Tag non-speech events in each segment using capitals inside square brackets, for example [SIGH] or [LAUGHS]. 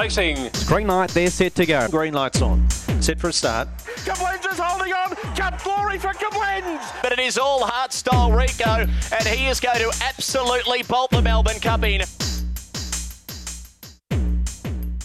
Racing. Green light, they're set to go. Green lights on. Set for a start. Kablins is holding on. Cut glory for Kablins. But it is all heart style Rico, and he is going to absolutely bolt the Melbourne Cup in.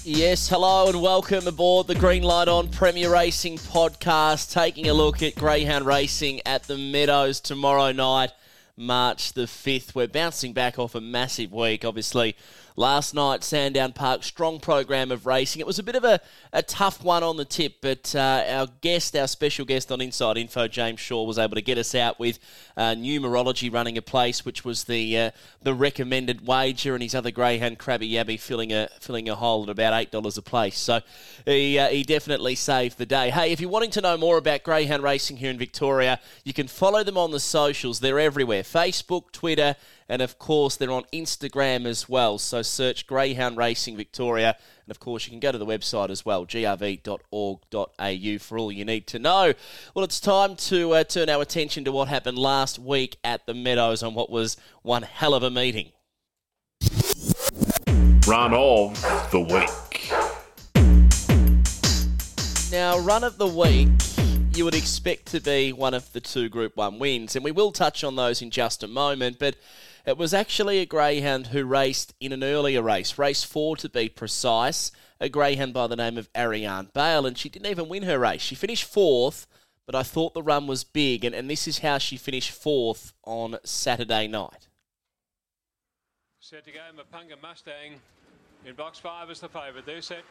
Yes, hello and welcome aboard the Green Light On Premier Racing podcast, taking a look at Greyhound Racing at the Meadows tomorrow night, March the 5th. We're bouncing back off a massive week, obviously last night, Sandown Park, strong program of racing. It was a bit of a, a tough one on the tip, but uh, our guest, our special guest on Inside Info, James Shaw, was able to get us out with uh, numerology running a place, which was the uh, the recommended wager, and his other greyhound Crabby Yabby filling a filling a hole at about eight dollars a place. So he uh, he definitely saved the day. Hey, if you're wanting to know more about greyhound racing here in Victoria, you can follow them on the socials. They're everywhere: Facebook, Twitter and of course, they're on Instagram as well. So search Greyhound Racing Victoria. And of course, you can go to the website as well, grv.org.au, for all you need to know. Well, it's time to uh, turn our attention to what happened last week at the Meadows on what was one hell of a meeting. Run of the week. Now, run of the week you would expect to be one of the two Group 1 wins, and we will touch on those in just a moment, but it was actually a greyhound who raced in an earlier race, race four to be precise, a greyhound by the name of Ariane Bale, and she didn't even win her race. She finished fourth, but I thought the run was big, and, and this is how she finished fourth on Saturday night. Set to go, Mapunga Mustang in box five is the favourite. They're set.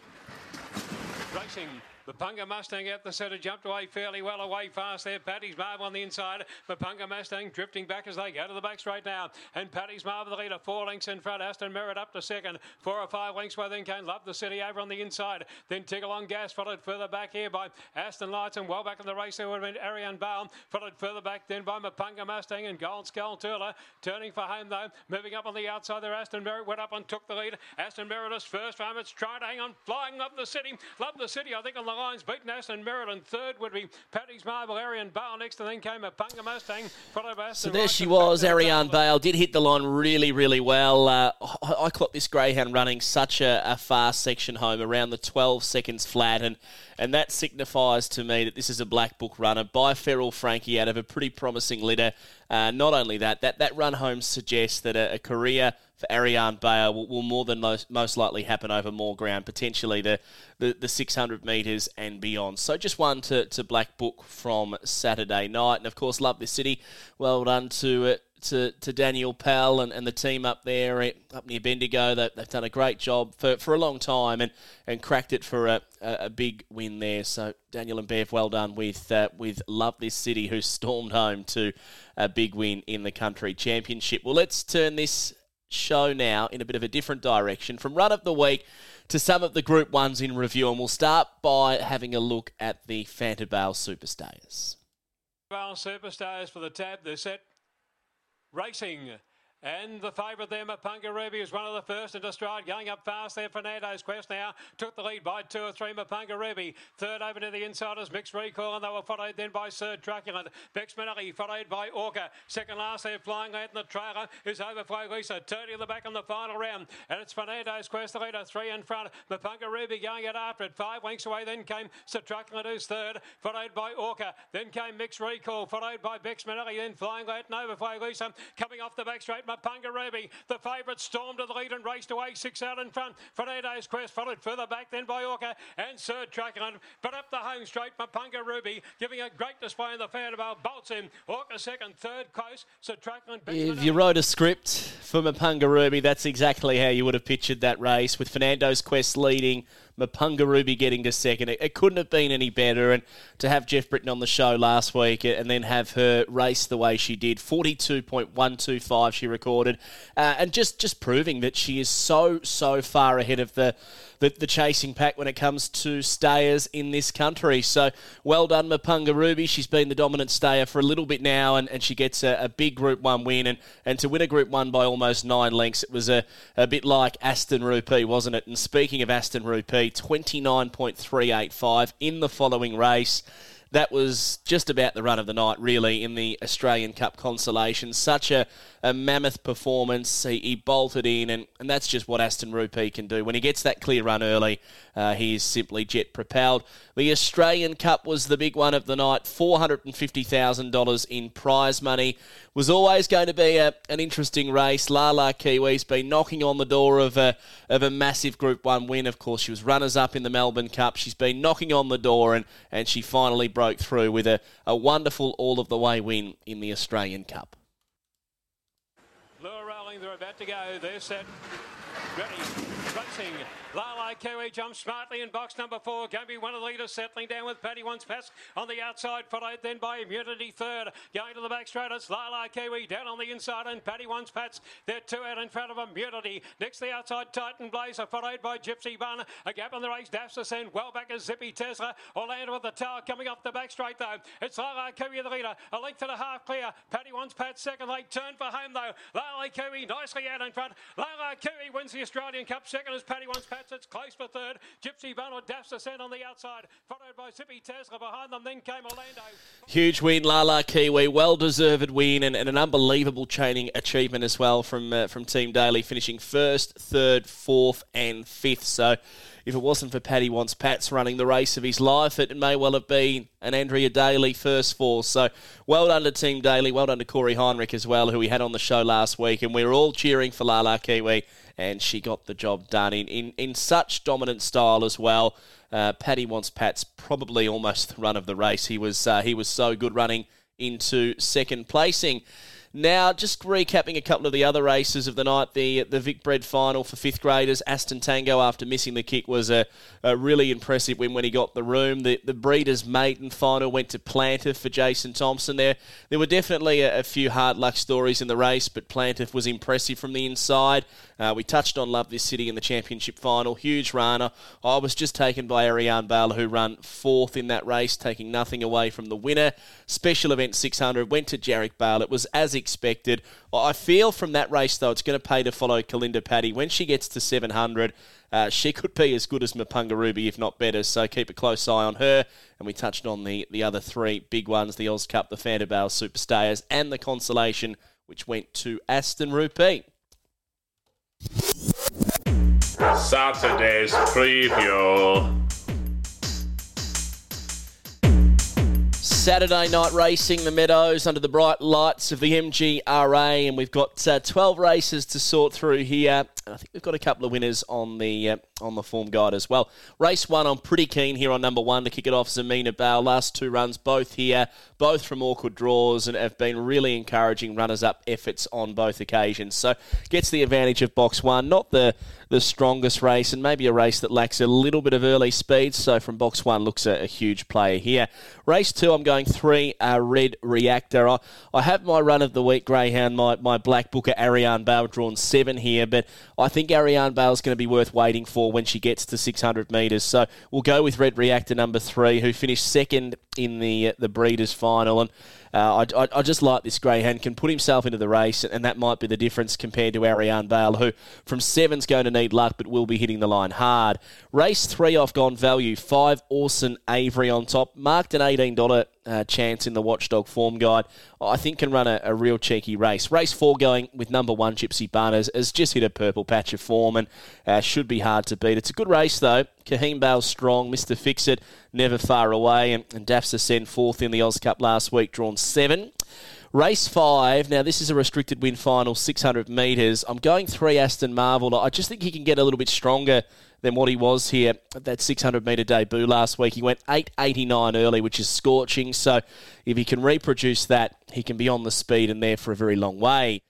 Racing Mapunga Mustang out the centre, jumped away fairly well, away fast there. Paddy's Marvel on the inside. Mapunga Mustang drifting back as they go to the back straight now. And Paddy's Marvel, the leader, four lengths in front. Aston Merritt up to second. Four or five lengths by then came Love the City over on the inside. Then Tickle on Gas, followed further back here by Aston Lights. And well back in the race there would have been Ariane Bale. Followed further back then by Mapunga Mustang and Gold Skull Turler. Turning for home though. Moving up on the outside there. Aston Merritt went up and took the lead. Aston Merritt is first him. It's trying to hang on. Flying Love the City. Love the City, I think, on the lines. Beaten Aston and Merrill third would be Paddy's Marvel, Ariane Bale next, and then came a Punga Mustang, followed by So there she was, Ariane Bale. Did hit the line really, really well. Uh, I, I clocked this greyhound running such a, a fast section home around the 12 seconds flat, and and that signifies to me that this is a black book runner by Feral Frankie out of a pretty promising litter. Uh, not only that, that that run home suggests that a, a career for Ariane Bale will, will more than most, most, likely happen over more ground, potentially the, the, the 600 metres and beyond. So just one to, to Black Book from Saturday night. And of course, love this city. Well done to it to, to Daniel Pell and, and the team up there up near Bendigo. They, have done a great job for, for a long time and, and cracked it for a, a, big win there. So Daniel and Bev, well done with uh, with Love This City, who stormed home to a big win in the country championship. Well, let's turn this show now in a bit of a different direction from run of the week to some of the Group Ones in review, and we'll start by having a look at the Fantabale Superstayers. Bale Superstayers for the tab. They're set racing. And the favourite there, Mapunga Ruby, is one of the first into stride. Going up fast there, Fernando's Quest now. Took the lead by two or three, Mapunga Ruby. Third over to the insiders, Mixed Recall, and they were followed then by Sir Truculent. Bex Minelli followed by Orca. Second last there, Flying Out in the trailer is Overflow Lisa. Turning in the back on the final round. And it's Fernando's Quest, the leader, three in front. Mapunga Ruby going out after it. Five lengths away, then came Sir Truculent, who's third. Followed by Orca. Then came Mixed Recall, followed by Bex Minelli. Then Flying Out and Overflow Lisa. Coming off the back straight, Mapunga Ruby. The favourite stormed to the lead and raced away six out in front. Fernando's Quest followed further back then by Orca and Sir Truculent. But up the home straight, Mapunga Ruby giving a great display in the Fantabale. Bolts in. Orca second, third close. Sir. If you wrote a script for Mapunga Ruby, that's exactly how you would have pictured that race with Fernando's Quest leading. Mapunga Ruby getting to second. It, it, couldn't have been any better. And to have Jeff Britton on the show last week and then have her race the way she did, 42.125 she recorded, uh, and just, just proving that she is so, so far ahead of the the, the chasing pack when it comes to stayers in this country. So well done, Mapunga Ruby. She's been the dominant stayer for a little bit now, and, and she gets a, a big Group 1 win. And, and to win a Group 1 by almost nine lengths, it was a, a bit like Aston Rupee, wasn't it? And speaking of Aston Rupee, 29.385 in the following race that was just about the run of the night, really, in the Australian Cup consolation. Such a, a mammoth performance. He, he bolted in, and, and that's just what Aston Rupee can do. When he gets that clear run early, uh, he is simply jet propelled. The Australian Cup was the big one of the night $450,000 in prize money. Was always going to be a, an interesting race. Lala Kiwi's been knocking on the door of a, of a massive Group 1 win. Of course, she was runners up in the Melbourne Cup. She's been knocking on the door, and, and she finally broke through with a, a wonderful all of the way win in the Australian Cup. Lure rolling, they're about to go. They're set. Ready. Racing. Lala Kiwi jumps smartly in box number four. Going to be one of the leaders settling down with Paddy One's Pass on the outside, followed then by Immunity third. Going to the back straight, it's Lala Kiwi down on the inside and Paddy One's Pats. They're two out in front of Immunity. Next the outside, Titan Blazer, followed by Gypsy Bun. A gap in the race, Dash Ascend. Well back is Zippy Tesla. Orlando with the tower coming off the back straight though. It's Lala Kiwi the leader. A length and a half clear. Paddy One's Pats second late. Turn for home though. Lala Kiwi nicely out in front. Lala Kiwi wins the Australian Cup. Second is Paddy Wants Pats. It's close for third. Gypsy Bun or Dash Ascend on the outside. Followed by Zippy Tesla behind them. Then came Orlando. Huge win, Lala Kiwi. Well deserved win and, and, an unbelievable chaining achievement as well from uh, from Team Daly, finishing first, third, fourth, and fifth. So. If it wasn't for Paddy Wants Pats running the race of his life, it may well have been an Andrea Daly first four. So well done to Team Daly, well done to Corey Heinrich as well, who we had on the show last week, and we were all cheering for La Lala Kiwi, and she got the job done in, in, in such dominant style as well. Uh, Paddy Wants Pats probably almost the run of the race. He was uh, he was so good running into second placing. Now, just recapping a couple of the other races of the night, the the Vic Bred final for fifth graders. Aston Tango, after missing the kick, was a, a really impressive win when he got the room. The the Breeders' maiden final went to Plantiff for Jason Thompson. There there were definitely a, a few hard luck stories in the race, but Plantiff was impressive from the inside. Uh, we touched on Love This City in the championship final. Huge runner. I was just taken by Ariane Bale, who ran fourth in that race, taking nothing away from the winner. Special event 600 went to Jarek Bale. It was as expected. I feel from that race, though, it's going to pay to follow Kalinda Paddy. When she gets to 700, uh, she could be as good as Mapunga Ruby, if not better. So keep a close eye on her. And we touched on the, the other three big ones the Oz Cup, the Fantabale Superstayers, and the Consolation, which went to Aston Rupee. Saturday's preview. Saturday night racing, the Meadows under the bright lights of the MGRA, and we've got uh, 12 races to sort through here. I think we've got a couple of winners on the uh, on the form guide as well. Race one, I'm pretty keen here on number one to kick it off. Zamina Bale, last two runs both here, both from awkward draws, and have been really encouraging runners-up efforts on both occasions. So gets the advantage of box one, not the the strongest race, and maybe a race that lacks a little bit of early speed. So from box one, looks a, a huge player here. Race two, I'm going three, uh, Red Reactor. I, I have my run of the week greyhound, my my black booker Ariane Bale drawn seven here, but I think Ariane Bale is going to be worth waiting for when she gets to 600 metres. So we'll go with Red Reactor number three, who finished second in the uh, the Breeders' final. And uh, I, I, I, just like this greyhound can put himself into the race, and that might be the difference compared to Ariane Bale, who from seven's going to need luck, but will be hitting the line hard. Race three off gone value, five Orson Avery on top, marked an $18 uh, chance in the Watchdog form guide. I think can run a, a, real cheeky race. Race four going with number one Gypsy Barnes has just hit a purple patch of form and uh, should be hard to beat. It's a good race though. Kahim Bale's strong, Mr. Fix It never far away, and, and Dash Ascend fourth in the Oz Cup last week, drawn seven. Race five. Now, this is a restricted win final, 600 metres. I'm going three Aston Marvel. I just think he can get a little bit stronger than what he was here at that 600 metre debut last week. He went 889 early, which is scorching. So if he can reproduce that, he can be on the speed and there for a very long way.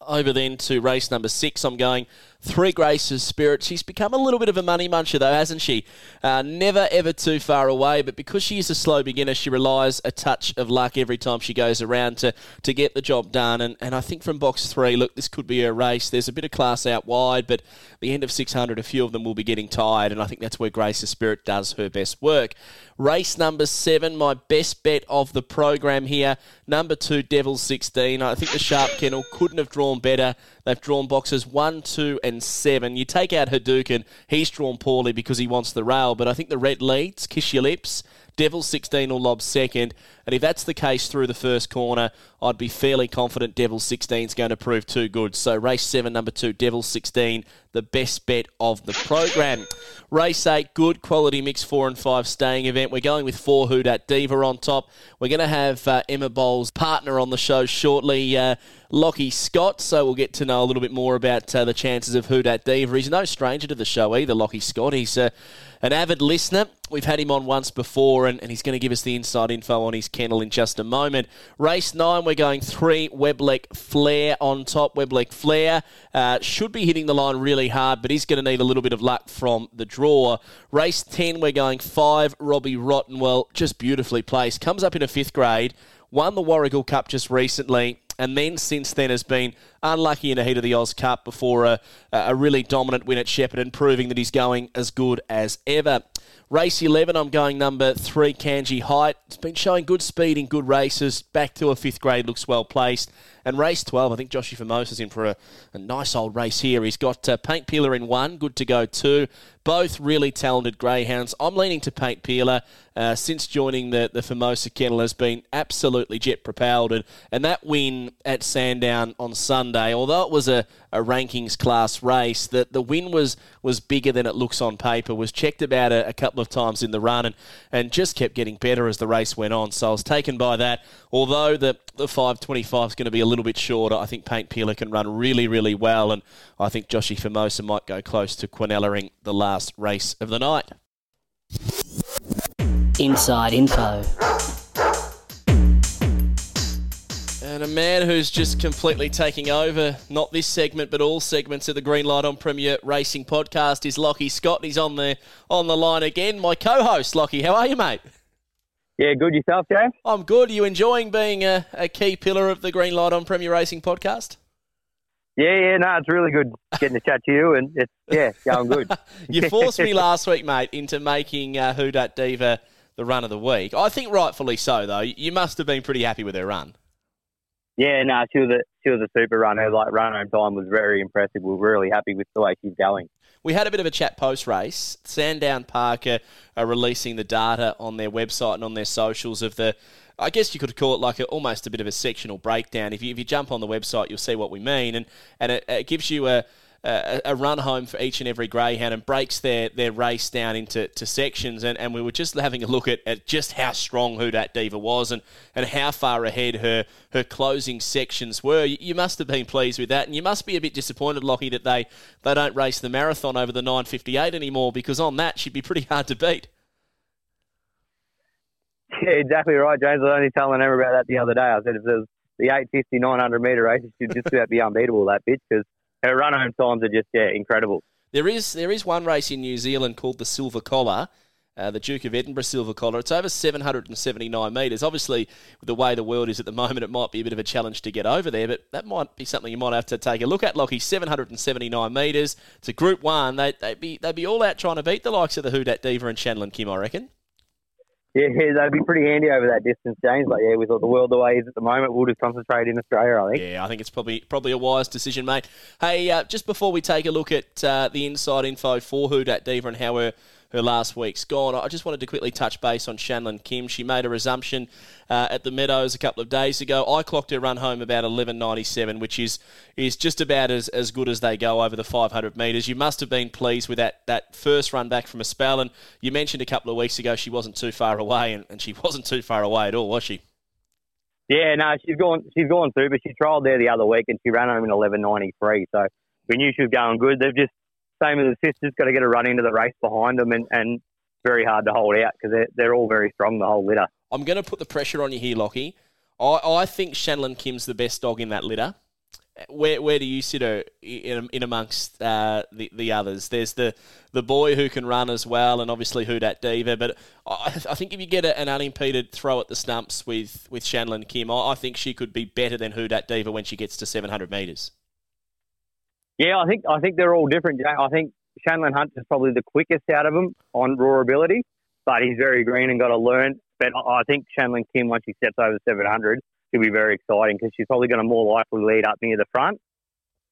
Over then to race number six, I'm going Three Graces Spirit. She's become a little bit of a money muncher, though, hasn't she? Uh, never ever too far away, but because she is a slow beginner, she relies a touch of luck every time she goes around to, to get the job done. And, and I think from box three, look, this could be a race. There's a bit of class out wide, but the end of 600, a few of them will be getting tired, and I think that's where Grace's Spirit does her best work. Race number seven, my best bet of the program here. Number two, Devil 16. I think the Sharp Kennel couldn't have drawn better. They've drawn boxes one, two, and seven. You take out Hadouken, he's drawn poorly because he wants the rail, but I think the red leads, Kiss Your Lips, Devil 16 will lob second. And if that's the case through the first corner, I'd be fairly confident Devil 16 is going to prove too good. So race 7, number 2, Devil 16, the best bet of the program. Race 8, good quality mix 4 and 5 staying event. We're going with 4 Who Dat Diva on top. We're going to have uh, Emma Bowles' partner on the show shortly, uh, Lockie Scott. So we'll get to know a little bit more about uh, the chances of Who Dat Diva. He's no stranger to the show either, Lockie Scott. He's uh, an avid listener. We've had him on once before, and, and he's going to give us the inside info on his kennel in just a moment. Race nine, we're going three Weblek Flair on top. Weblek Flair uh, should be hitting the line really hard, but he's going to need a little bit of luck from the draw. Race 10, we're going five Robbie Rottenwell, just beautifully placed. Comes up in a fifth grade, won the Warragul Cup just recently and then since then has been unlucky in the heat of the Oz Cup before a, a really dominant win at Shepparton, proving that he's going as good as ever. Race 11, I'm going number three, Kanji Height. It's been showing good speed in good races. Back to a fifth grade, looks well placed. And race 12, I think Joshy Famosa's in for a, a, nice old race here. He's got uh, Paint Peeler in one, good to go two. Both really talented greyhounds. I'm leaning to Paint Peeler. Uh, since joining the, the Famosa kennel has been absolutely jet propelled. And, and that win at Sandown on Sunday, although it was a, a rankings class race, the, the win was, was bigger than it looks on paper, was checked about a, a couple of times in the run and, and just kept getting better as the race went on. So I was taken by that. Although the, the 525 is going to be a little bit shorter, I think Paint Peeler can run really, really well. And I think Joshy Famosa might go close to Quinellering the last race of the night. Inside Info. And a man who's just completely taking over, not this segment, but all segments of the Green Light on Premier Racing podcast is Lockie Scott. He's on the on the line again. My co-host, Lockie. How are you, mate? Yeah, good yourself, James. I'm good. Are you enjoying being a, a key pillar of the Green Light on Premier Racing podcast? Yeah, yeah, no, it's really good getting to chat to you, and it's yeah, going good. [LAUGHS] you forced me last week, mate, into making uh, Who Dat Diva the run of the week. I think rightfully so, though. You must have been pretty happy with her run. Yeah, no, she was a she was a super run. Her like run home time was very impressive. We are really happy with the way she's going. We had a bit of a chat post race. Sandown Parker are releasing the data on their website and on their socials of the. I guess you could call it like a, almost a bit of a sectional breakdown. If you, if you jump on the website, you'll see what we mean, and and it, it gives you a a, run home for each and every greyhound and breaks their, their race down into to sections. And, and we were just having a look at, at just how strong Who Dat Diva was and, and how far ahead her, her closing sections were. You, you must have been pleased with that. And you must be a bit disappointed, Lockie, that they, they don't race the marathon over the 958 anymore because on that she'd be pretty hard to beat. Yeah, exactly right, James. I was only telling Emma about that the other day. I said if there's the 850, 900 metre race, she'd just about be [LAUGHS] unbeatable, that bitch, because her run home times are just yeah incredible. There is there is one race in New Zealand called the Silver Collar. Uh, the Duke of Edinburgh Silver Collar. It's over 779 metres. Obviously, with the way the world is at the [LAUGHS] moment, it might be a bit of a challenge to get over there, but that might be something you might have to take a look at, Lockie. 779 metres. It's a Group 1. They, they'd, be, they'd be all out trying to beat the likes of the Who Dat Diva and Shanlin Kim, I reckon. Yeah, they'd be pretty handy over that distance, James. But yeah, with all the world the way is at the moment, we'll just concentrate in Australia. I think. Yeah, I think it's probably probably a wise decision, mate. Hey, uh, just before we take a look at uh, the inside info for Who Dat Diva and how we're her last week's gone. I just wanted to quickly touch base on Shanlin Kim. She made a resumption uh, at the Meadows a couple of days ago. I clocked her run home about 11.97, which is is just about as, as good as they go over the 500 metres. You must have been pleased with that, that first run back from a spell, and you mentioned a couple of weeks ago she wasn't too far away, and, and she wasn't too far away at all, was she? Yeah, no, she's gone. She's gone through, but she trialled there the other week and she ran home in 11.93. So we knew she was going good. They've just same as the sisters, got to get a run into the race behind them, and, and very hard to hold out because they're, they're all very strong, the whole litter. I'm going to put the pressure on you here, Lockie. I, I think Shanlin Kim's the best dog in that litter. Where where do you sit her in, in amongst uh, the the others? There's the the boy who can run as well, and obviously Who Dat Diva. But I, I think if you get an unimpeded throw at the stumps with with Shanlin Kim, I, I think she could be better than Who Dat Diva when she gets to 700 metres. Yeah, I think I think they're all different. I think Shanlin Hunt is probably the quickest out of them on raw ability, but he's very green and got to learn. But I think Shanlin Kim, once she steps over 700, she'll be very exciting because she's probably going to more likely lead up near the front,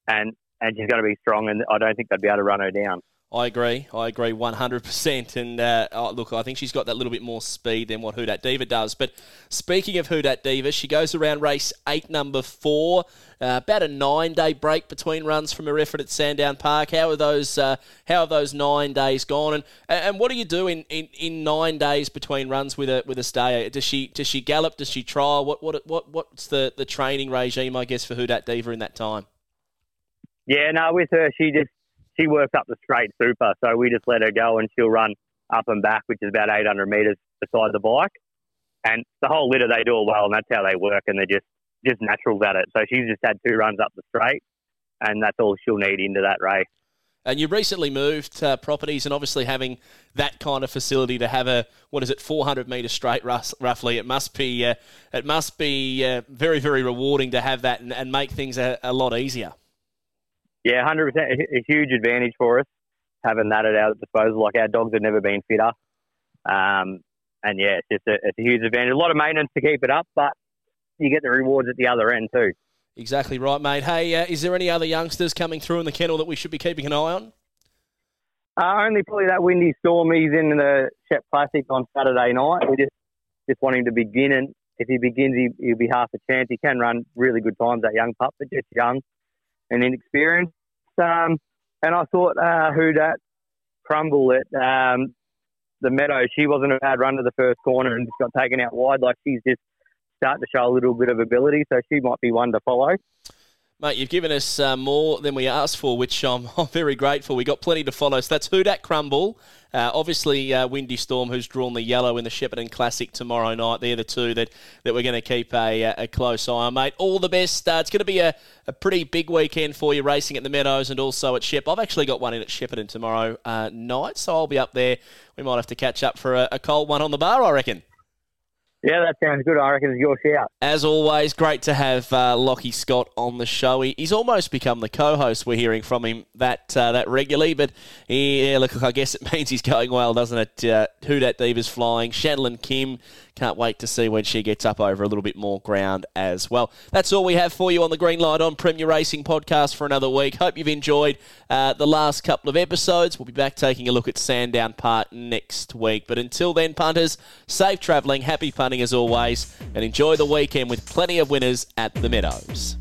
and and she's going to be strong. And I don't think they'd be able to run her down. I agree. I agree 100%. And uh, oh, look, I think she's got that little bit more speed than what Who Dat Diva does. But speaking of Who Dat Diva, she goes around race eight, number four. Uh, about a nine-day break between runs from her effort at Sandown Park. How are those? Uh, how have those nine days gone? And and what do you do in, in, in nine days between runs with a with a stayer? Does she does she gallop? Does she trial? What what what what's the, the training regime? I guess for Who Dat Diva in that time. Yeah, no, with her, she just she works up the straight super, so we just let her go and she'll run up and back, which is about 800 metres beside the bike. And the whole litter, they do it well, and that's how they work, and they're just, just naturals at it. So she's just had two runs up the straight, and that's all she'll need into that race. And you recently moved uh, properties, and obviously having that kind of facility to have a what is it, 400 metre straight, roughly, it must be uh, it must be uh, very very rewarding to have that and, and make things a, a lot easier. Yeah, hundred percent, a huge advantage for us having that at our disposal. Like our dogs have never been fitter, um, and yeah, it's just a, it's a huge advantage. A lot of maintenance to keep it up, but you get the rewards at the other end too. Exactly right, mate. Hey, uh, is there any other youngsters coming through in the kennel that we should be keeping an eye on? Uh, only probably that windy storm. He's in the Shep Classic on Saturday night. We just just want him to begin, and if he begins, he, he'll be half a chance. He can run really good times, that young pup, but just young and inexperienced. Um, and I thought uh, Who Dat Crumble at um, the meadow. She wasn't a bad run to the first corner and just got taken out wide. Like she's just starting to show a little bit of ability, so she might be one to follow. Mate, you've given us uh, more than we asked for, which I'm, [LAUGHS] I'm, very grateful. We got plenty to follow. So that's Who Dat Crumble. Uh, obviously, uh, Windy Storm, who's drawn the yellow in the Shepparton Classic tomorrow night. They're the two that, that we're going to keep a, a close eye on, mate. All the best. Uh, it's going to be a, a pretty big weekend for you racing at the Meadows and also at Shep. I've actually got one in at Shepparton tomorrow uh, night, so I'll be up there. We might have to catch up for a, a cold one on the bar, I reckon. Yeah, that sounds good. I reckon it's your shout. As always, great to have uh, Lockie Scott on the show. He, he's almost become the co-host. We're hearing from him that uh, that regularly, but yeah, look, I guess it [LAUGHS] means he's going well, doesn't it? Uh, Who Dat Diva's flying. Shanlin Kim, can't wait to see when she gets up over a little bit more ground as well. That's all we have for you on the Green Light on Premier Racing podcast for another week. Hope you've enjoyed uh, the last couple of episodes. We'll be back taking a look at Sandown Park next week. But until then, punters, safe travelling, happy punting as always, and enjoy the weekend with plenty of winners at the Meadows.